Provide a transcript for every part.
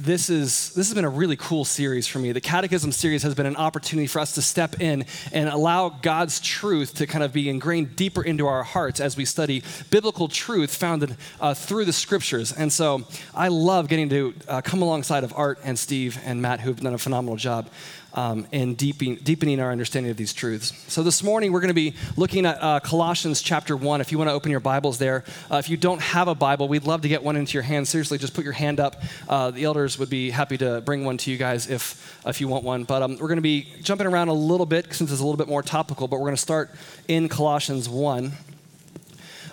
this is this has been a really cool series for me. The Catechism series has been an opportunity for us to step in and allow God's truth to kind of be ingrained deeper into our hearts as we study biblical truth found uh, through the Scriptures. And so I love getting to uh, come alongside of Art and Steve and Matt, who've done a phenomenal job um, and deepening, deepening our understanding of these truths. So this morning we're going to be looking at uh, Colossians chapter 1. If you want to open your Bibles there, uh, if you don't have a Bible, we'd love to get one into your hand. Seriously, just put your hand up. Uh, the elders would be happy to bring one to you guys if, if you want one. But um, we're going to be jumping around a little bit since it's a little bit more topical, but we're going to start in Colossians 1.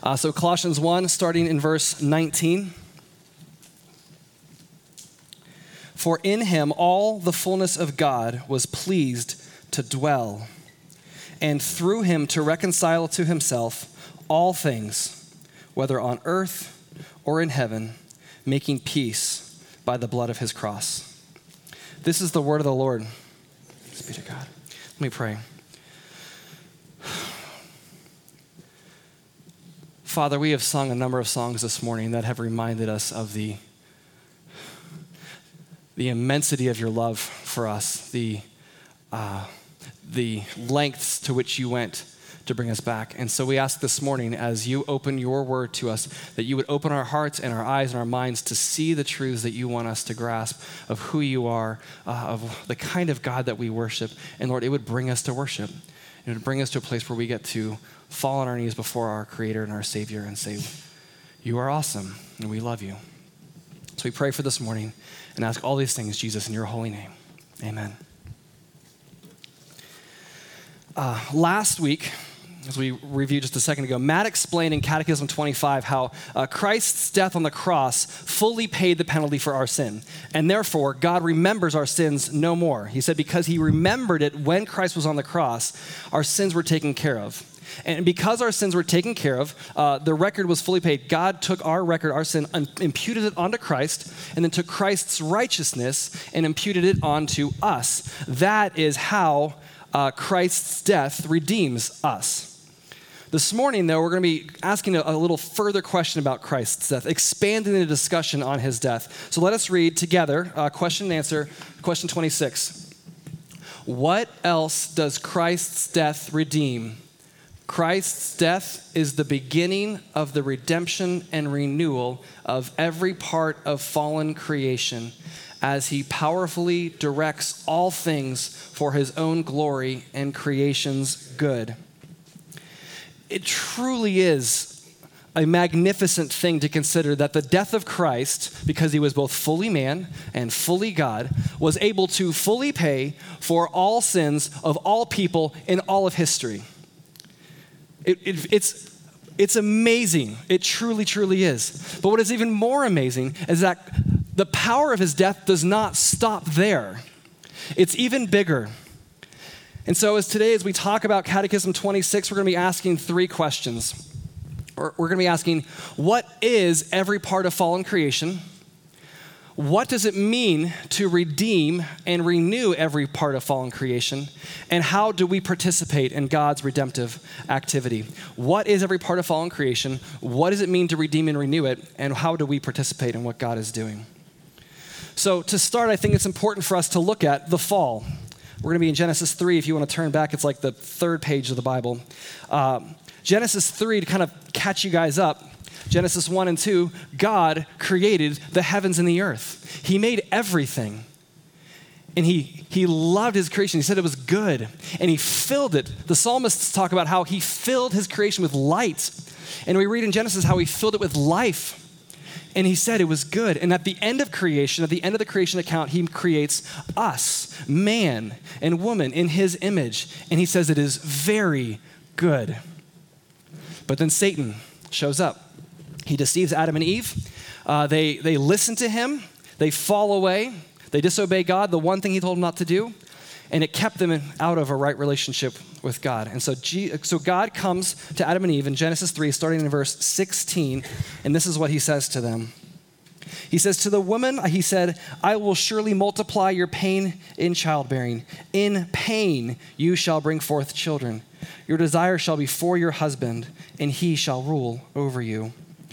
Uh, so Colossians 1, starting in verse 19. For in him all the fullness of God was pleased to dwell, and through him to reconcile to himself all things, whether on earth or in heaven, making peace by the blood of his cross. This is the word of the Lord. Thanks be to God. Let me pray. Father, we have sung a number of songs this morning that have reminded us of the the immensity of your love for us, the, uh, the lengths to which you went to bring us back. And so we ask this morning, as you open your word to us, that you would open our hearts and our eyes and our minds to see the truths that you want us to grasp of who you are, uh, of the kind of God that we worship. And Lord, it would bring us to worship. It would bring us to a place where we get to fall on our knees before our Creator and our Savior and say, You are awesome, and we love you. So we pray for this morning and ask all these things, Jesus, in your holy name. Amen. Uh, last week, as we reviewed just a second ago, Matt explained in Catechism 25 how uh, Christ's death on the cross fully paid the penalty for our sin. And therefore, God remembers our sins no more. He said, because he remembered it when Christ was on the cross, our sins were taken care of. And because our sins were taken care of, uh, the record was fully paid. God took our record, our sin, and imputed it onto Christ, and then took Christ's righteousness and imputed it onto us. That is how uh, Christ's death redeems us. This morning, though, we're going to be asking a, a, little further question about Christ's death, expanding the discussion on his death. So let us read together uh, question and answer, question 26. What else does Christ's death redeem? Christ's death is the beginning of the redemption and renewal of every part of fallen creation as he powerfully directs all things for his own glory and creation's good. It truly is a magnificent thing to consider that the death of Christ, because he was both fully man and fully God, was able to fully pay for all sins of all people in all of history. It, it, it's, it's amazing. It truly, truly is. But what is even more amazing is that the power of his death does not stop there, it's even bigger. And so, as today, as we talk about Catechism 26, we're going to be asking three questions. We're going to be asking, what is every part of fallen creation? What does it mean to redeem and renew every part of fallen creation? And how do we participate in God's redemptive activity? What is every part of fallen creation? What does it mean to redeem and renew it? And how do we participate in what God is doing? So, to start, I think it's important for us to look at the fall. We're going to be in Genesis 3. If you want to turn back, it's like the third page of the Bible. Uh, Genesis 3, to kind of catch you guys up, Genesis 1 and 2, God created the heavens and the earth. He made everything. And he, he loved his creation. He said it was good. And he filled it. The psalmists talk about how he filled his creation with light. And we read in Genesis how he filled it with life. And he said it was good. And at the end of creation, at the end of the creation account, he creates us, man and woman, in his image. And he says it is very good. But then Satan shows up he deceives Adam and Eve. Uh, they, they listen to him, they fall away, they disobey God, the one thing he told them not to do, and it kept them out of a right relationship with God. And so, G, so God comes to Adam and Eve in Genesis 3, starting in verse 16, and this is what he says to them. He says, To the woman, he said, I will surely multiply your pain in childbearing. In pain you shall bring forth children. Your desire shall be for your husband, and he shall rule over you.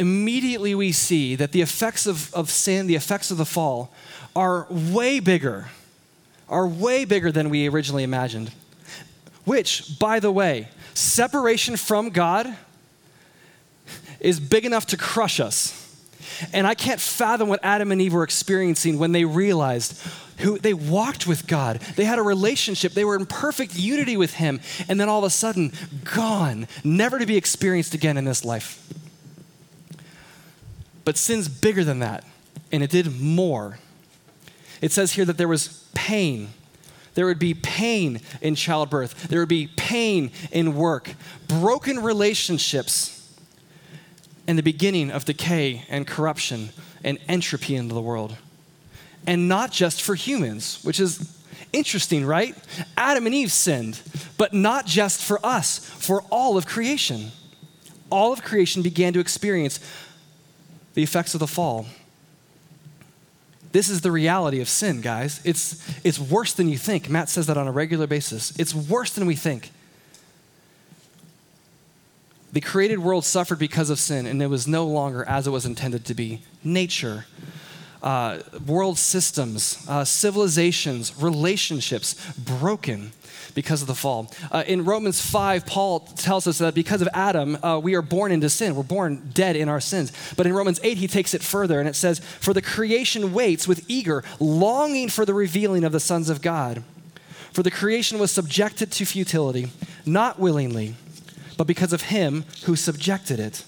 Immediately we see that the effects of, of sin, the effects of the fall, are way bigger, are way bigger than we originally imagined. Which, by the way, separation from God is big enough to crush us. And I can't fathom what Adam and Eve were experiencing when they realized who they walked with God. They had a relationship. They were in perfect unity with him. And then all of a sudden, gone, never to be experienced again in this life. But sin's bigger than that, and it did more. It says here that there was pain. There would be pain in childbirth. There would be pain in work, broken relationships, and the beginning of decay and corruption and entropy into the world. And not just for humans, which is interesting, right? Adam and Eve sinned, but not just for us, for all of creation. All of creation began to experience the effects of the fall. This is the reality of sin, guys. It's, it's worse than you think. Matt says that on a regular basis. It's worse than we think. The created world suffered because of sin, and it was no longer as it was intended to be. Nature, uh, world systems, uh, civilizations, relationships broken because of the fall. Uh, in Romans 5, Paul tells us that because of Adam, uh, we are born into sin. We're born dead in our sins. But in Romans 8, he takes it further and it says, For the creation waits with eager longing for the revealing of the sons of God. For the creation was subjected to futility, not willingly, but because of him who subjected it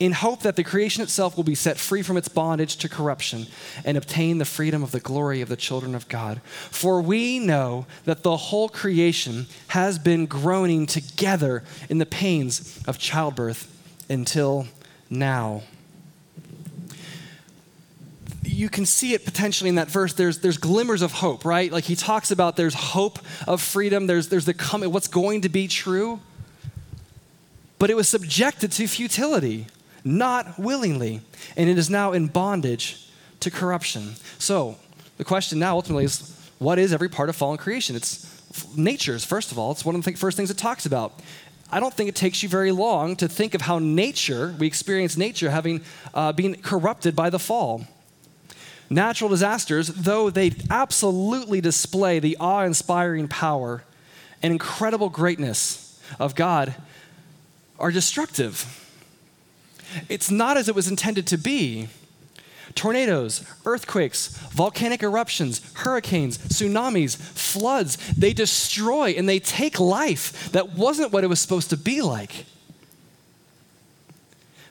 in hope that the creation itself will be set free from its bondage to corruption and obtain the freedom of the glory of the children of God. For we know that the whole creation has been groaning together in the pains of childbirth until now. You can see it potentially in that verse. There's, there's glimmers of hope, right? Like he talks about there's hope of freedom, there's, there's the coming, what's going to be true. But it was subjected to futility not willingly, and it is now in bondage to corruption. So, the question now ultimately is what is every part of fallen creation? It's nature's, first of all. It's one of the first things it talks about. I don't think it takes you very long to think of how nature, we experience nature having uh, been corrupted by the fall. Natural disasters, though they absolutely display the awe inspiring power and incredible greatness of God, are destructive. It's not as it was intended to be. Tornadoes, earthquakes, volcanic eruptions, hurricanes, tsunamis, floods, they destroy and they take life that wasn't what it was supposed to be like.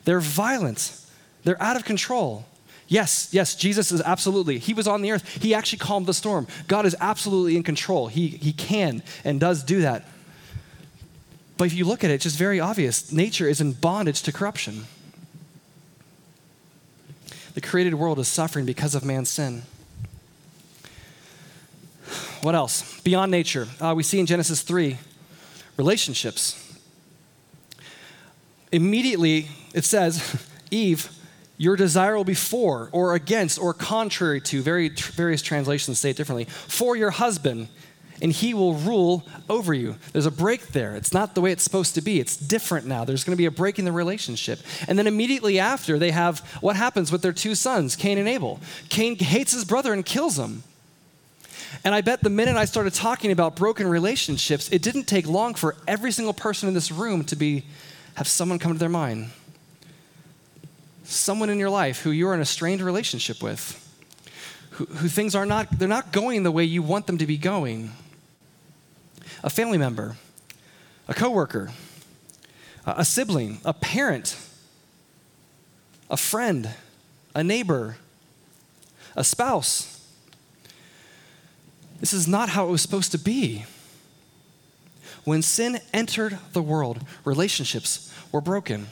They're violent, they're out of control. Yes, yes, Jesus is absolutely. He was on the earth. He actually calmed the storm. God is absolutely in control. He, he can and does do that. But if you look at it, it's just very obvious. Nature is in bondage to corruption. The created world is suffering because of man's sin. What else? Beyond nature, uh, we see in Genesis 3 relationships. Immediately, it says, Eve, your desire will be for, or against, or contrary to. Very, various translations say it differently. For your husband, and he will rule over you. There's a break there. It's not the way it's supposed to be. It's different now. There's going to be a break in the relationship. And then immediately after, they have what happens with their two sons, Cain and Abel. Cain hates his brother and kills him. And I bet the minute I started talking about broken relationships, it didn't take long for every single person in this room to be have someone come to their mind. Someone in your life who you're in a strained relationship with. Who, who things are not they're not going the way you want them to be going a family member, a coworker, a sibling, a parent, a friend, a neighbor, a spouse. This is not how it was supposed to be. when sin entered the world, relationships were broken.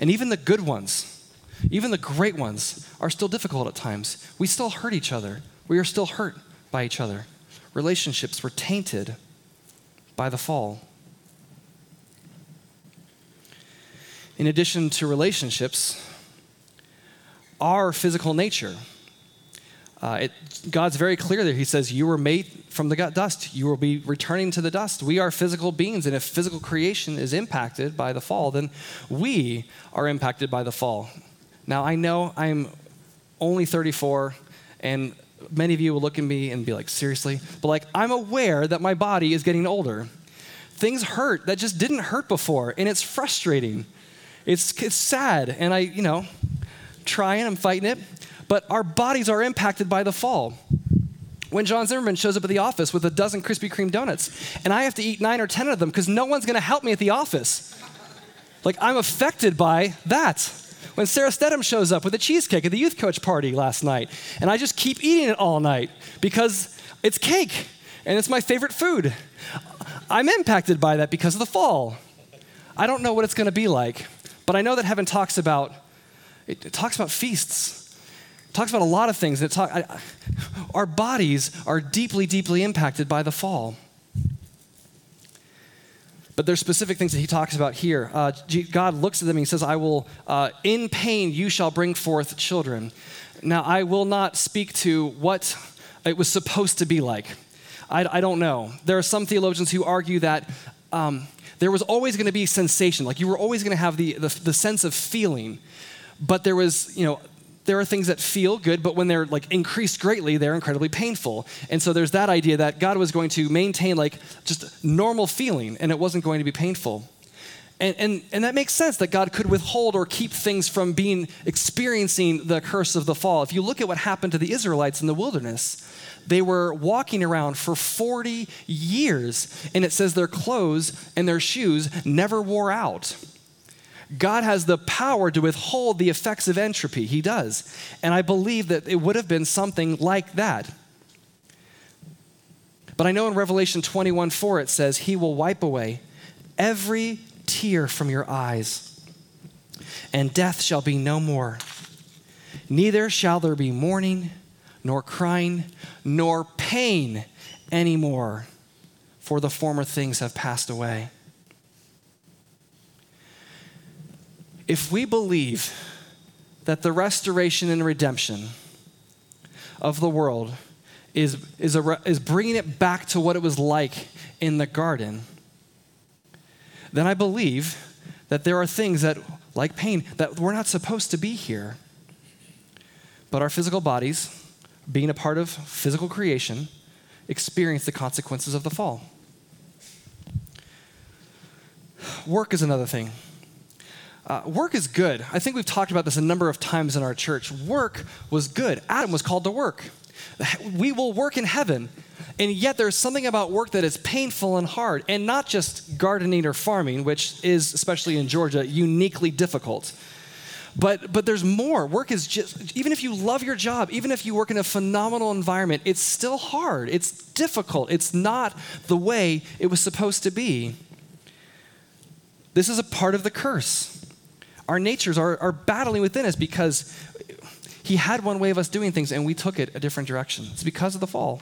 And even the good ones, even the great ones, are still difficult at times. We still hurt each other. We are still hurt by each other. Relationships were tainted by the fall. In addition to relationships, our physical nature. Uh, it, God's very clear there. He says, You were made from the dust. You will be returning to the dust. We are physical beings, and if physical creation is impacted by the fall, then we are impacted by the fall. Now, I know I'm only 34, and many of you will look at me and be like, Seriously? But like, I'm aware that my body is getting older. Things hurt that just didn't hurt before, and it's frustrating. It's, it's sad, and I, you know, trying, I'm fighting it, but our bodies are impacted by the fall. When John Zimmerman shows up at the office with a dozen Krispy Kreme donuts, and I have to eat nine or 10 of them because no one's gonna help me at the office. Like, I'm affected by that. When Sarah Stedham shows up with a cheesecake at the youth coach party last night, and I just keep eating it all night because it's cake and it's my favorite food. I'm impacted by that because of the fall. I don't know what it's gonna be like, but I know that heaven talks about it, it talks about feasts. It talks about a lot of things. That talk, I, our bodies are deeply, deeply impacted by the fall. But there's specific things that he talks about here. Uh, God looks at them and he says, I will, uh, in pain, you shall bring forth children. Now, I will not speak to what it was supposed to be like. I, I don't know. There are some theologians who argue that um, there was always going to be sensation, like you were always going to have the, the, the sense of feeling. But there was, you know, there are things that feel good, but when they're like increased greatly, they're incredibly painful. And so there's that idea that God was going to maintain like just normal feeling and it wasn't going to be painful. And, and, and that makes sense that God could withhold or keep things from being experiencing the curse of the fall. If you look at what happened to the Israelites in the wilderness, they were walking around for 40 years, and it says their clothes and their shoes never wore out. God has the power to withhold the effects of entropy. He does. And I believe that it would have been something like that. But I know in Revelation 21 4 it says, He will wipe away every tear from your eyes, and death shall be no more. Neither shall there be mourning, nor crying, nor pain anymore, for the former things have passed away. If we believe that the restoration and redemption of the world is, is, a, is bringing it back to what it was like in the garden, then I believe that there are things that, like pain, that we're not supposed to be here. But our physical bodies, being a part of physical creation, experience the consequences of the fall. Work is another thing. Uh, work is good. I think we've talked about this a number of times in our church. Work was good. Adam was called to work. We will work in heaven. And yet, there's something about work that is painful and hard, and not just gardening or farming, which is, especially in Georgia, uniquely difficult. But, but there's more. Work is just, even if you love your job, even if you work in a phenomenal environment, it's still hard. It's difficult. It's not the way it was supposed to be. This is a part of the curse. Our natures are, are battling within us because he had one way of us doing things and we took it a different direction. It's because of the fall.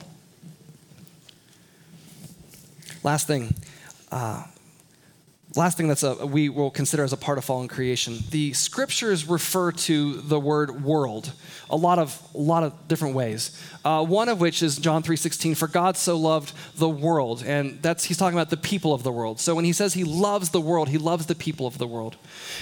Last thing. Uh, last thing that's a, we will consider as a part of fallen creation the scriptures refer to the word world a lot of a lot of different ways. Uh, one of which is john 3.16 for god so loved the world and that's he's talking about the people of the world. So when he says he loves the world he loves the people of the world.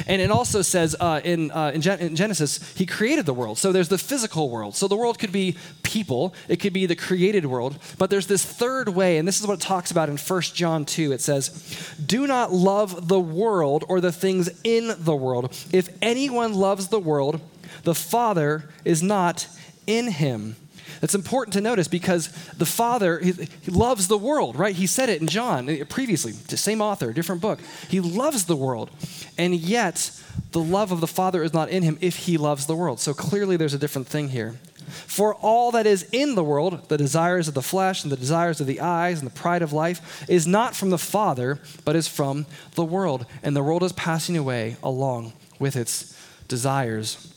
And it also says uh, in, uh, in, Gen- in genesis he created the world. So there's the physical world. So the world could be people it could be the created world but there's this third way and this is what it talks about in 1 john 2 it says do not love love the world or the things in the world. If anyone loves the world, the Father is not in him. That's important to notice because the Father he, he, loves the world, right? He said it in John eh, previously, same author, different book. He loves the world, and yet the love of the Father is not in him if he loves the world. So clearly there's a different thing here. For all that is in the world, the desires of the flesh and the desires of the eyes and the pride of life, is not from the Father, but is from the world. And the world is passing away along with its desires.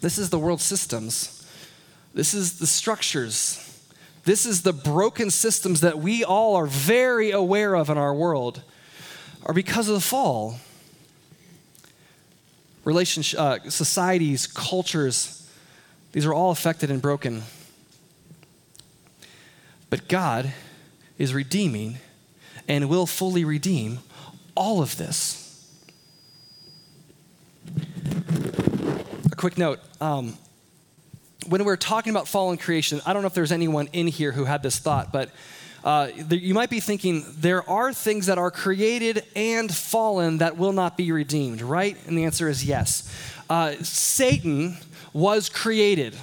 This is the world systems. This is the structures. This is the broken systems that we all are very aware of in our world, are because of the fall relationship, uh, societies, cultures, these are all affected and broken. But God is redeeming and will fully redeem all of this. A quick note. Um, when we're talking about fallen creation, I don't know if there's anyone in here who had this thought, but uh, you might be thinking there are things that are created and fallen that will not be redeemed, right? And the answer is yes. Uh, Satan was created.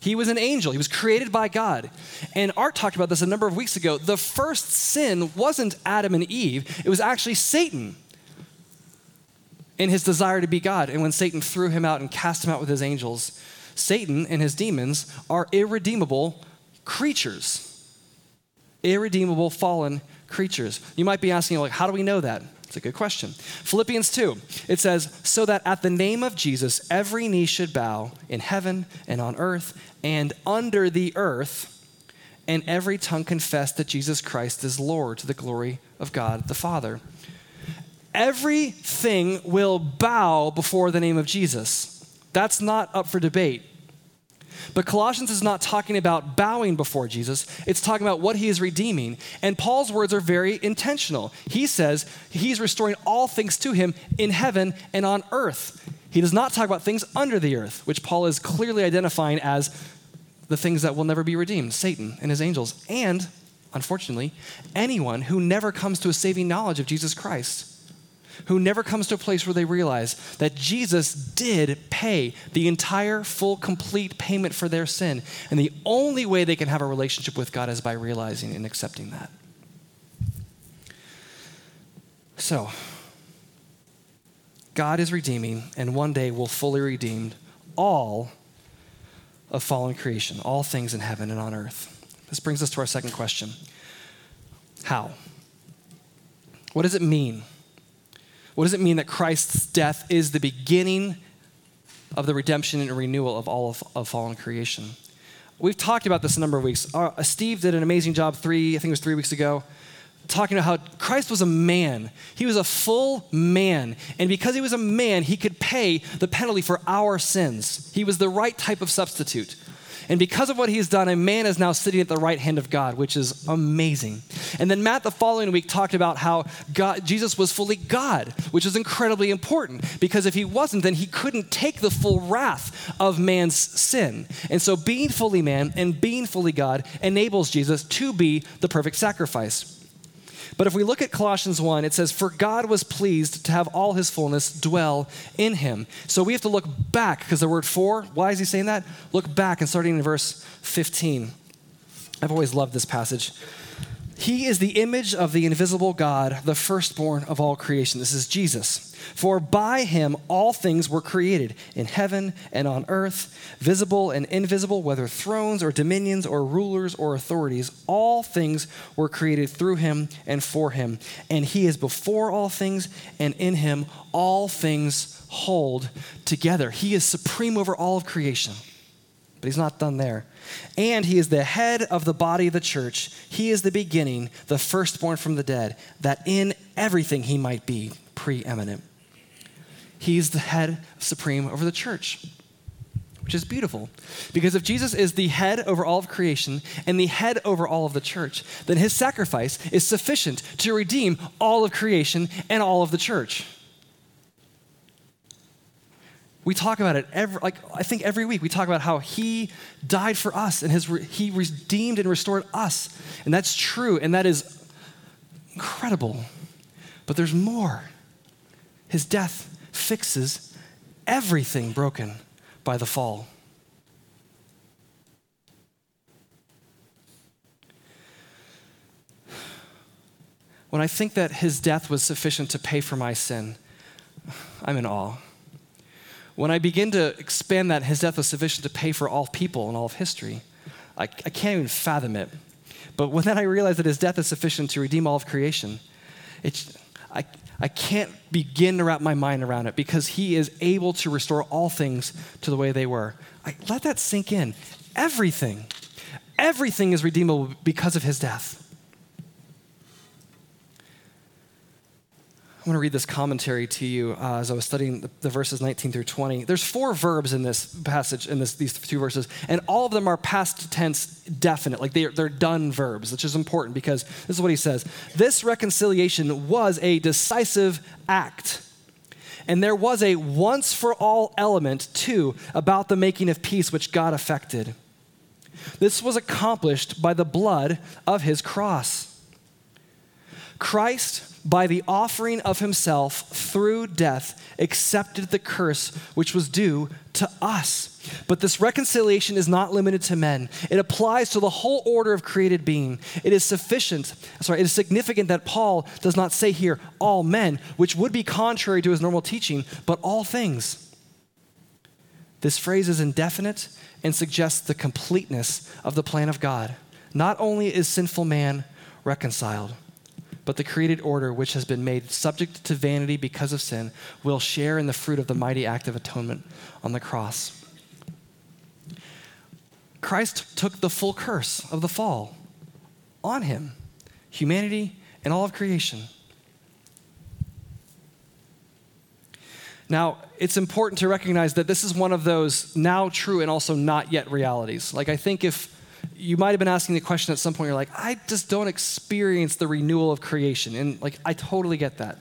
He was an angel. He was created by God. And Art talked about this a number of weeks ago. The first sin wasn't Adam and Eve, it was actually Satan in his desire to be God. And when Satan threw him out and cast him out with his angels, Satan and his demons are irredeemable creatures irredeemable fallen creatures. You might be asking, like, how do we know that? It's a good question. Philippians 2, it says, So that at the name of Jesus, every knee should bow in heaven and on earth and under the earth, and every tongue confess that Jesus Christ is Lord to the glory of God the Father. Everything will bow before the name of Jesus. That's not up for debate. But Colossians is not talking about bowing before Jesus, it's talking about what he is redeeming. And Paul's words are very intentional. He says he's restoring all things to him in heaven and on earth. He does not talk about things under the earth, which Paul is clearly identifying as the things that will never be redeemed Satan and his angels, and, unfortunately, anyone who never comes to a saving knowledge of Jesus Christ who never comes to a place where they realize that Jesus did pay the entire, full, complete payment for their sin. And the only way they can have a relationship with God is by realizing and accepting that. So, God is redeeming, and one day will fully redeem all of fallen creation, all things in heaven and on earth. This brings us to our second question How? What does it mean what does it mean that Christ's death is the beginning of the redemption and renewal of all of, of fallen creation? We've talked about this a number of weeks. Uh, Steve did an amazing job three, I think it was three weeks ago, talking about how Christ was a man. He was a full man. And because he was a man, he could pay the penalty for our sins. He was the right type of substitute. And because of what he's done, a man is now sitting at the right hand of God, which is amazing. And then Matt the following week talked about how God, Jesus was fully God, which is incredibly important because if he wasn't, then he couldn't take the full wrath of man's sin. And so being fully man and being fully God enables Jesus to be the perfect sacrifice. But if we look at Colossians 1, it says, For God was pleased to have all his fullness dwell in him. So we have to look back, because the word for, why is he saying that? Look back and starting in verse 15. I've always loved this passage. He is the image of the invisible God, the firstborn of all creation. This is Jesus. For by him all things were created in heaven and on earth, visible and invisible, whether thrones or dominions or rulers or authorities. All things were created through him and for him. And he is before all things, and in him all things hold together. He is supreme over all of creation. But he's not done there. And he is the head of the body of the church. He is the beginning, the firstborn from the dead, that in everything he might be preeminent. He's the head supreme over the church, which is beautiful. Because if Jesus is the head over all of creation and the head over all of the church, then his sacrifice is sufficient to redeem all of creation and all of the church. We talk about it every, like I think every week. We talk about how He died for us and his, He redeemed and restored us, and that's true, and that is incredible. But there's more. His death fixes everything broken by the fall. When I think that his death was sufficient to pay for my sin, I'm in awe. When I begin to expand that his death was sufficient to pay for all people in all of history, I, I can't even fathom it. But when then I realize that his death is sufficient to redeem all of creation, I, I can't begin to wrap my mind around it because he is able to restore all things to the way they were. I, let that sink in. Everything, everything is redeemable because of his death. I want to read this commentary to you uh, as I was studying the, the, verses 19 through 20. There's four verbs in this passage, in this, these two verses, and all of them are past tense definite, like they are, they're done verbs, which is important because this is what he says This reconciliation was a decisive act. And there was a once for all element, too, about the making of peace which God effected. This was accomplished by the blood of his cross. Christ by the offering of himself through death, accepted the curse which was due to us. But this reconciliation is not limited to men. It applies to the whole order of created being. It is sufficient, sorry, it is significant that Paul does not say here all men, which would be contrary to his normal teaching, but all things. This phrase is indefinite and suggests the completeness of the plan of God. Not only is sinful man reconciled, but the created order, which has been made subject to vanity because of sin, will share in the fruit of the mighty act of atonement on the cross. Christ took the full curse of the fall on him, humanity and all of creation. Now, it's important to recognize that this is one of those now true and also not yet realities. Like, I think if you might have been asking the question at some point, you're like, I just don't experience the renewal of creation. And like, I totally get that.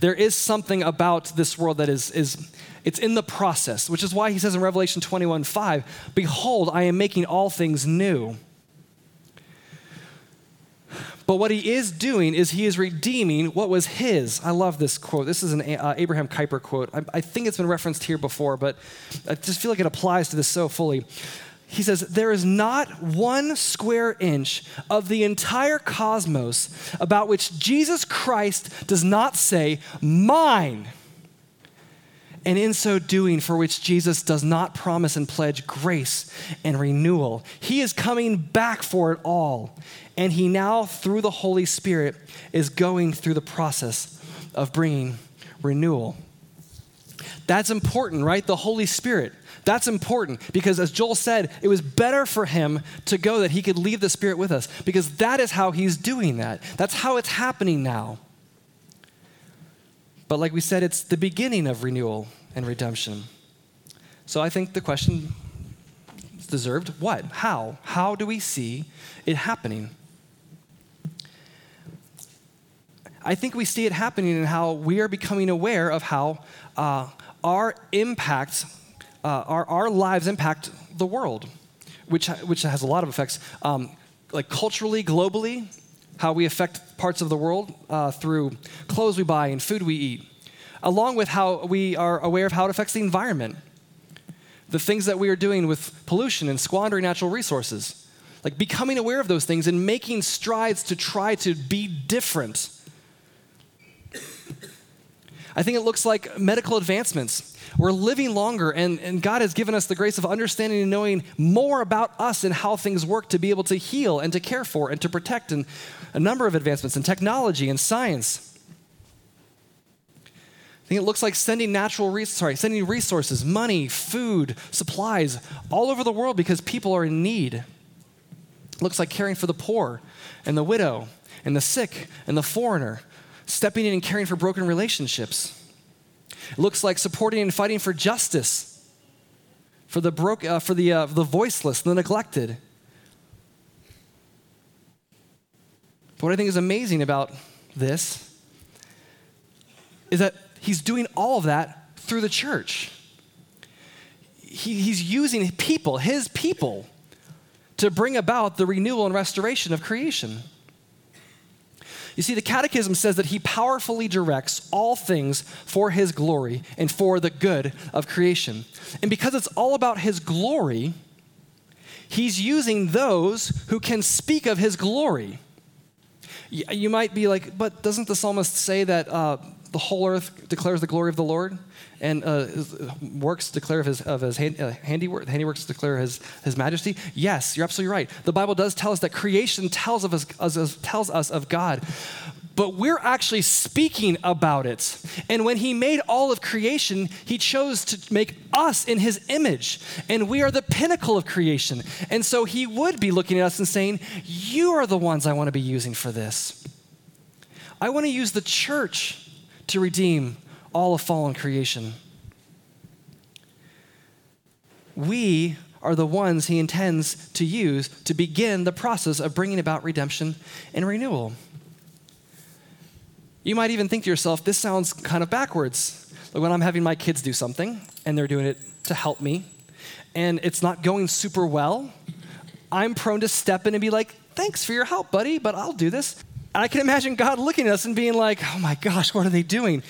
There is something about this world that is, is it's in the process, which is why he says in Revelation 21 5, Behold, I am making all things new. But what he is doing is he is redeeming what was his. I love this quote. This is an uh, Abraham Kuyper quote. I, I think it's been referenced here before, but I just feel like it applies to this so fully he says, There is not one square inch of the entire cosmos about which Jesus Christ does not say, Mine. And in so doing, for which Jesus does not promise and pledge grace and renewal. He is coming back for it all. And he now, through the Holy Spirit, is going through the process of bringing renewal. That's important, right? The Holy Spirit. That's important because, as Joel said, it was better for him to go that he could leave the Spirit with us because that is how he's doing that. That's how it's happening now. But, like we said, it's the beginning of renewal and redemption. So, I think the question is deserved what? How? How do we see it happening? I think we see it happening in how we are becoming aware of how uh, our impact uh, our, our lives impact the world, which, which has a lot of effects, um, like culturally, globally, how we affect parts of the world uh, through clothes we buy and food we eat, along with how we are aware of how it affects the environment, the things that we are doing with pollution and squandering natural resources. Like becoming aware of those things and making strides to try to be different. I think it looks like medical advancements we're living longer, and, and God has given us the grace of understanding and knowing more about us and how things work to be able to heal and to care for and to protect, and a number of advancements in technology and science. I think it looks like sending natural sorry, sending resources, money, food, supplies all over the world because people are in need. It looks like caring for the poor and the widow and the sick and the foreigner, stepping in and caring for broken relationships. It looks like supporting and fighting for justice for the, broke, uh, for the, uh, the voiceless, the neglected. But what I think is amazing about this is that he's doing all of that through the church. He, he's using people, his people, to bring about the renewal and restoration of creation. You see, the Catechism says that he powerfully directs all things for his glory and for the good of creation. And because it's all about his glory, he's using those who can speak of his glory. You might be like, but doesn't the psalmist say that uh, the whole earth declares the glory of the Lord, and uh, works declare of his, of his hand, uh, handiwork, handiworks declare his, his majesty. Yes, you're absolutely right. The Bible does tell us that creation tells, of us, tells us of God, but we're actually speaking about it. And when he made all of creation, he chose to make us in his image. And we are the pinnacle of creation. And so he would be looking at us and saying, You are the ones I want to be using for this. I want to use the church to redeem all of fallen creation. We are the ones he intends to use to begin the process of bringing about redemption and renewal. You might even think to yourself, this sounds kind of backwards. Like when I'm having my kids do something and they're doing it to help me, and it's not going super well, I'm prone to step in and be like, thanks for your help, buddy, but I'll do this. And I can imagine God looking at us and being like, oh my gosh, what are they doing?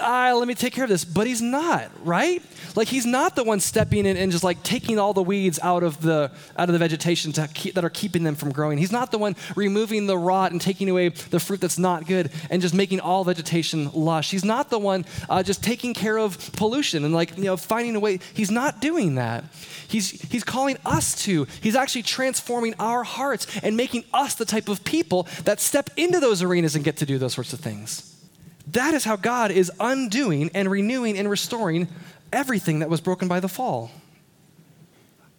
Ah, let me take care of this. But he's not, right? Like he's not the one stepping in and just like taking all the weeds out of the out of the vegetation keep, that are keeping them from growing. He's not the one removing the rot and taking away the fruit that's not good and just making all vegetation lush. He's not the one uh, just taking care of pollution and like you know finding a way. He's not doing that. He's he's calling us to. He's actually transforming our hearts and making us the type of people that step into those arenas and get to do those sorts of things. That is how God is undoing and renewing and restoring everything that was broken by the fall.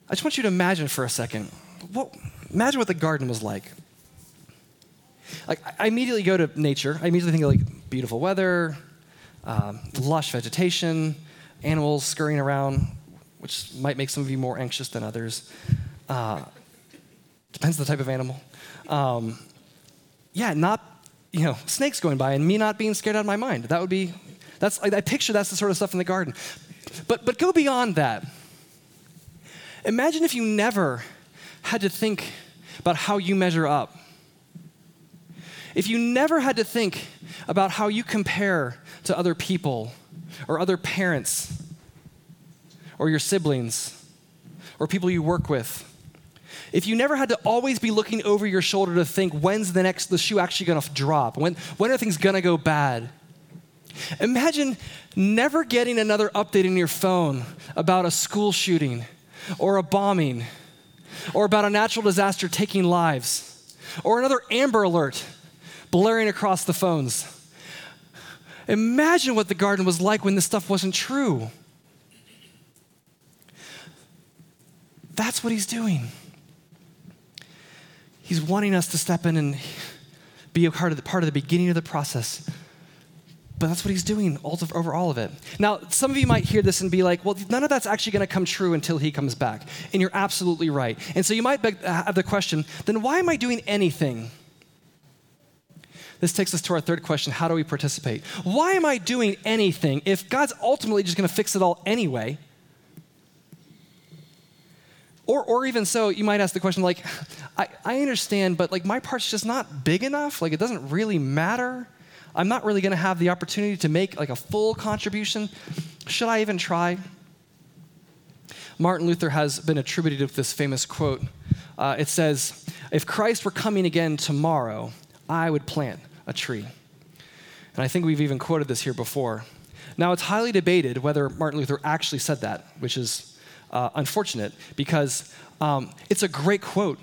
I just want you to imagine for a second. What, imagine what the garden was like. Like I immediately go to nature. I immediately think of like beautiful weather, um, lush vegetation, animals scurrying around, which might make some of you more anxious than others. Uh, depends on the type of animal. Um, yeah, not you know, snakes going by and me not being scared out of my mind. That would be, that's, I picture that's the sort of stuff in the garden. But, but go beyond that. Imagine if you never had to think about how you measure up. If you never had to think about how you compare to other people or other parents or your siblings or people you work with if you never had to always be looking over your shoulder to think, when's the next, the shoe actually gonna drop? When, when are things gonna go bad? Imagine never getting another update in your phone about a school shooting or a bombing or about a natural disaster taking lives or another Amber Alert blaring across the phones. Imagine what the garden was like when this stuff wasn't true. That's what he's doing. He's wanting us to step in and be a part of the, part of the beginning of the process. But that's what he's doing over all of it. Now, some of you might hear this and be like, well, none of that's actually going to come true until he comes back. And you're absolutely right. And so you might uh, have the question then why am I doing anything? This takes us to our third question how do we participate? Why am I doing anything if God's ultimately just going to fix it all anyway? Or, or even so, you might ask the question like, I, I understand, but like my part's just not big enough. Like it doesn't really matter. I'm not really going to have the opportunity to make like a full contribution. Should I even try? Martin Luther has been attributed with this famous quote. Uh, it says, If Christ were coming again tomorrow, I would plant a tree. And I think we've even quoted this here before. Now, it's highly debated whether Martin Luther actually said that, which is uh, unfortunate because um, it's a great quote.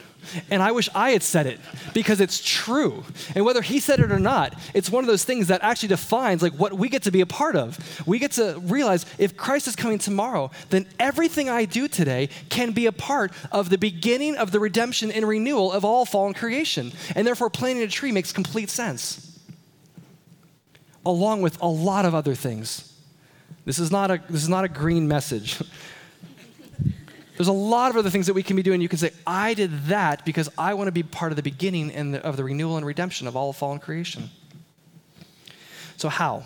And I wish I had said it because it's true. And whether he said it or not, it's one of those things that actually defines like what we get to be a part of. We get to realize if Christ is coming tomorrow, then everything I do today can be a part of the beginning of the redemption and renewal of all fallen creation. And therefore planting a tree makes complete sense. Along with a lot of other things. This is not a, this is not a green message. There's a lot of other things that we can be doing. You can say, I did that because I want to be part of the beginning and of the renewal and redemption of all of fallen creation. So, how?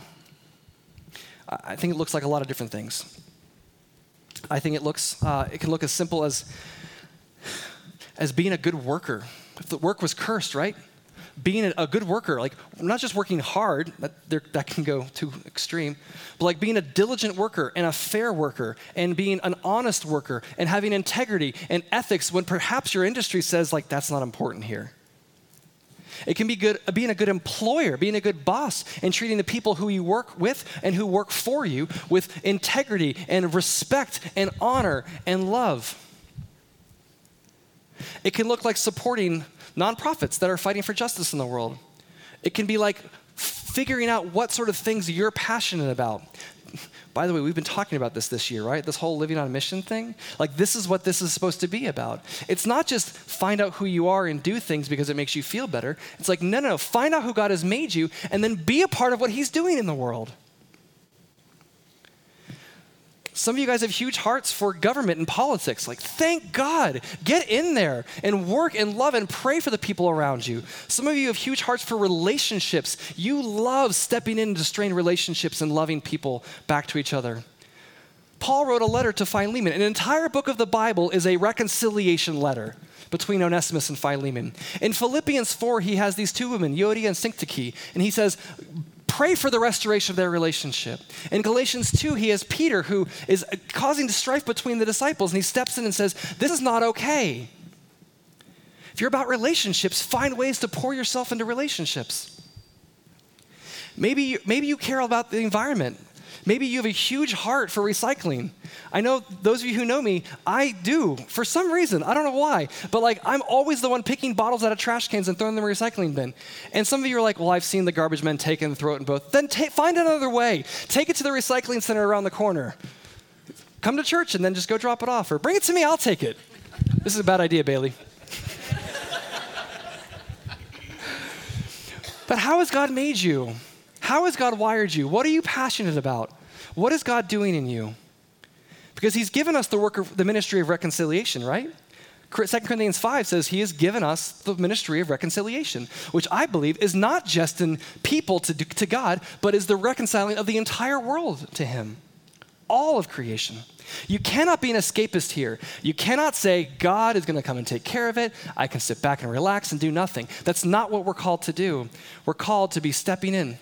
I think it looks like a lot of different things. I think it looks, uh, it can look as simple as, as being a good worker. If the work was cursed, right? Being a good worker, like not just working hard, that, that can go too extreme, but like being a diligent worker and a fair worker and being an honest worker and having integrity and ethics when perhaps your industry says, like, that's not important here. It can be good, uh, being a good employer, being a good boss, and treating the people who you work with and who work for you with integrity and respect and honor and love. It can look like supporting nonprofits that are fighting for justice in the world. It can be like figuring out what sort of things you're passionate about. By the way, we've been talking about this this year, right? This whole living on a mission thing. Like, this is what this is supposed to be about. It's not just find out who you are and do things because it makes you feel better. It's like, no, no, no. Find out who God has made you and then be a part of what He's doing in the world. Some of you guys have huge hearts for government and politics. Like, thank God. Get in there and work and love and pray for the people around you. Some of you have huge hearts for relationships. You love stepping into strained relationships and loving people back to each other. Paul wrote a letter to Philemon. An entire book of the Bible is a reconciliation letter between Onesimus and Philemon. In Philippians 4, he has these two women, Euodia and Syntyche, and he says, pray for the restoration of their relationship. In Galatians 2, he has Peter who is causing the strife between the disciples, and he steps in and says, This is not okay. If you're about relationships, find ways to pour yourself into relationships. Maybe, maybe you care about the environment. Maybe you have a huge heart for recycling. I know those of you who know me, I do for some reason. I don't know why, but like I'm always the one picking bottles out of trash cans and throwing them in the recycling bin. And some of you are like, well, I've seen the garbage men take it and throw it in both. Then ta- find another way. Take it to the recycling center around the corner. Come to church and then just go drop it off, or bring it to me, I'll take it. This is a bad idea, Bailey. but how has God made you? How has God wired you? What are you passionate about? What is God doing in you? Because He's given us the work of the ministry of reconciliation, right? 2 Corinthians 5 says he has given us the ministry of reconciliation, which I believe is not just in people to, to God, but is the reconciling of the entire world to Him. All of creation. You cannot be an escapist here. You cannot say, God is going to come and take care of it. I can sit back and relax and do nothing. That's not what we're called to do. We're called to be stepping in,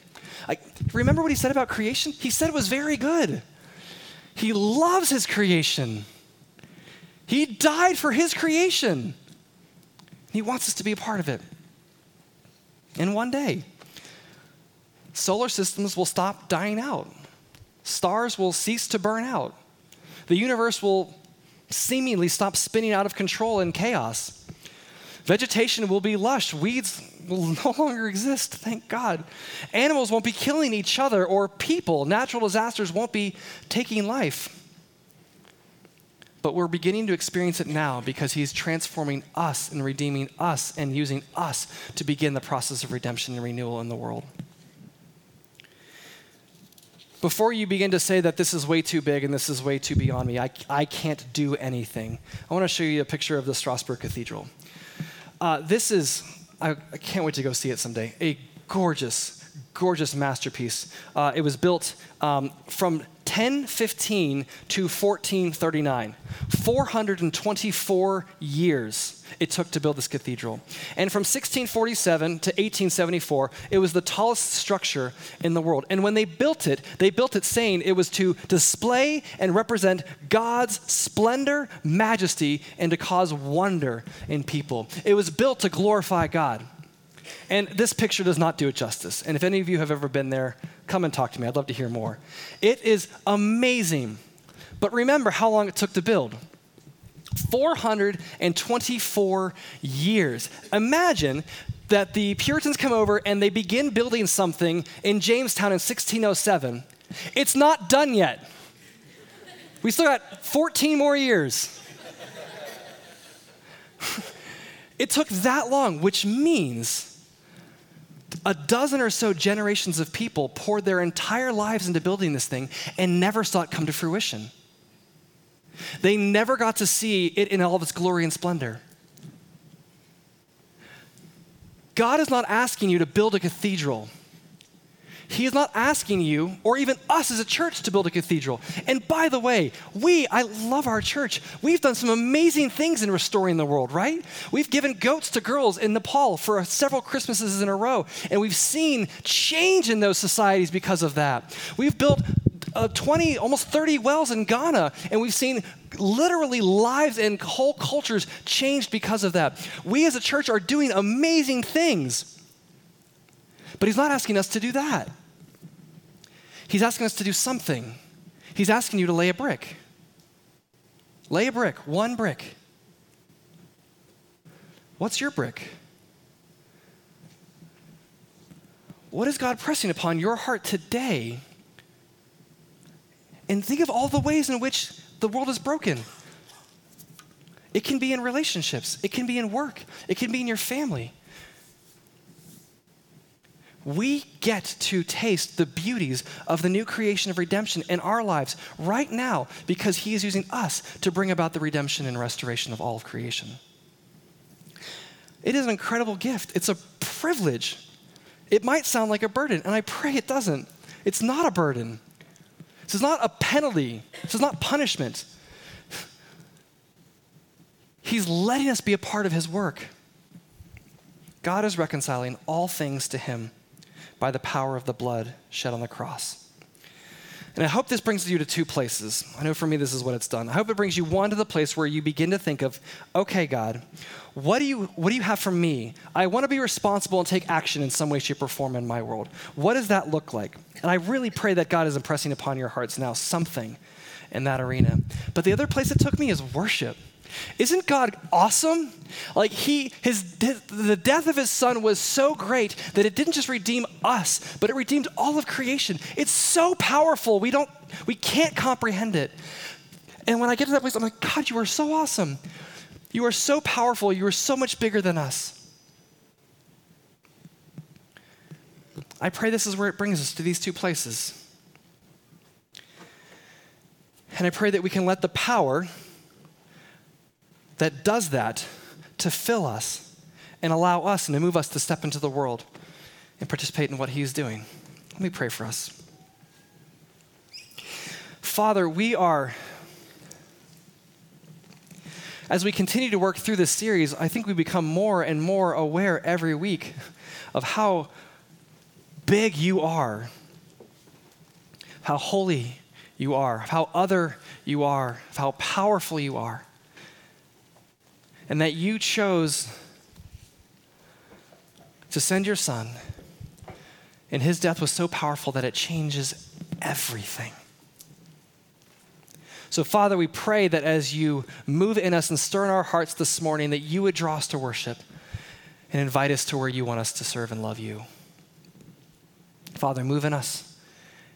remember what he said about creation? He said it was very good. He loves his creation. He died for his creation. He wants us to be a part of it. And one day, solar systems will stop dying out, stars will cease to burn out, the universe will seemingly stop spinning out of control in chaos. Vegetation will be lush, weeds will no longer exist, thank God. Animals won't be killing each other or people. Natural disasters won't be taking life. But we're beginning to experience it now because He's transforming us and redeeming us and using us to begin the process of redemption and renewal in the world. Before you begin to say that this is way too big and this is way too beyond me, I, I can't do anything, I want to show you a picture of the Strasbourg Cathedral. Uh, this is I, I can't wait to go see it someday. A gorgeous, gorgeous masterpiece. Uh, it was built um, from 1015 to 1439. 424 years it took to build this cathedral. And from 1647 to 1874, it was the tallest structure in the world. And when they built it, they built it saying it was to display and represent God's splendor, majesty, and to cause wonder in people. It was built to glorify God. And this picture does not do it justice. And if any of you have ever been there, come and talk to me. I'd love to hear more. It is amazing. But remember how long it took to build 424 years. Imagine that the Puritans come over and they begin building something in Jamestown in 1607. It's not done yet. We still got 14 more years. it took that long, which means a dozen or so generations of people poured their entire lives into building this thing and never saw it come to fruition. They never got to see it in all of its glory and splendor. God is not asking you to build a cathedral. He is not asking you, or even us as a church, to build a cathedral. And by the way, we, I love our church. We've done some amazing things in restoring the world, right? We've given goats to girls in Nepal for several Christmases in a row, and we've seen change in those societies because of that. We've built uh, 20, almost 30 wells in Ghana, and we've seen literally lives and whole cultures changed because of that. We as a church are doing amazing things. But he's not asking us to do that. He's asking us to do something. He's asking you to lay a brick. Lay a brick, one brick. What's your brick? What is God pressing upon your heart today? And think of all the ways in which the world is broken. It can be in relationships, it can be in work, it can be in your family. We get to taste the beauties of the new creation of redemption in our lives right now because He is using us to bring about the redemption and restoration of all of creation. It is an incredible gift. It's a privilege. It might sound like a burden, and I pray it doesn't. It's not a burden. This is not a penalty. This is not punishment. He's letting us be a part of His work. God is reconciling all things to Him by the power of the blood shed on the cross. And I hope this brings you to two places. I know for me, this is what it's done. I hope it brings you one to the place where you begin to think of, okay, God, what do you, what do you have for me? I want to be responsible and take action in some way, shape, or form in my world. What does that look like? And I really pray that God is impressing upon your hearts now something in that arena. But the other place it took me is worship. Isn't God awesome? Like he his the death of his son was so great that it didn't just redeem us, but it redeemed all of creation. It's so powerful. We don't we can't comprehend it. And when I get to that place I'm like, God, you are so awesome. You are so powerful. You are so much bigger than us. I pray this is where it brings us to these two places. And I pray that we can let the power that does that to fill us and allow us and to move us to step into the world and participate in what He's doing. Let me pray for us. Father, we are, as we continue to work through this series, I think we become more and more aware every week of how big you are, how holy you are, how other you are, how powerful you are and that you chose to send your son. And his death was so powerful that it changes everything. So, Father, we pray that as you move in us and stir in our hearts this morning, that you would draw us to worship and invite us to where you want us to serve and love you. Father, move in us.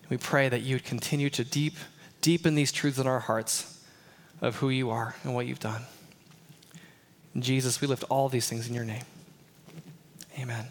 We pray that you would continue to deep, deepen these truths in our hearts of who you are and what you've done. Jesus, we lift all these things in your name. Amen.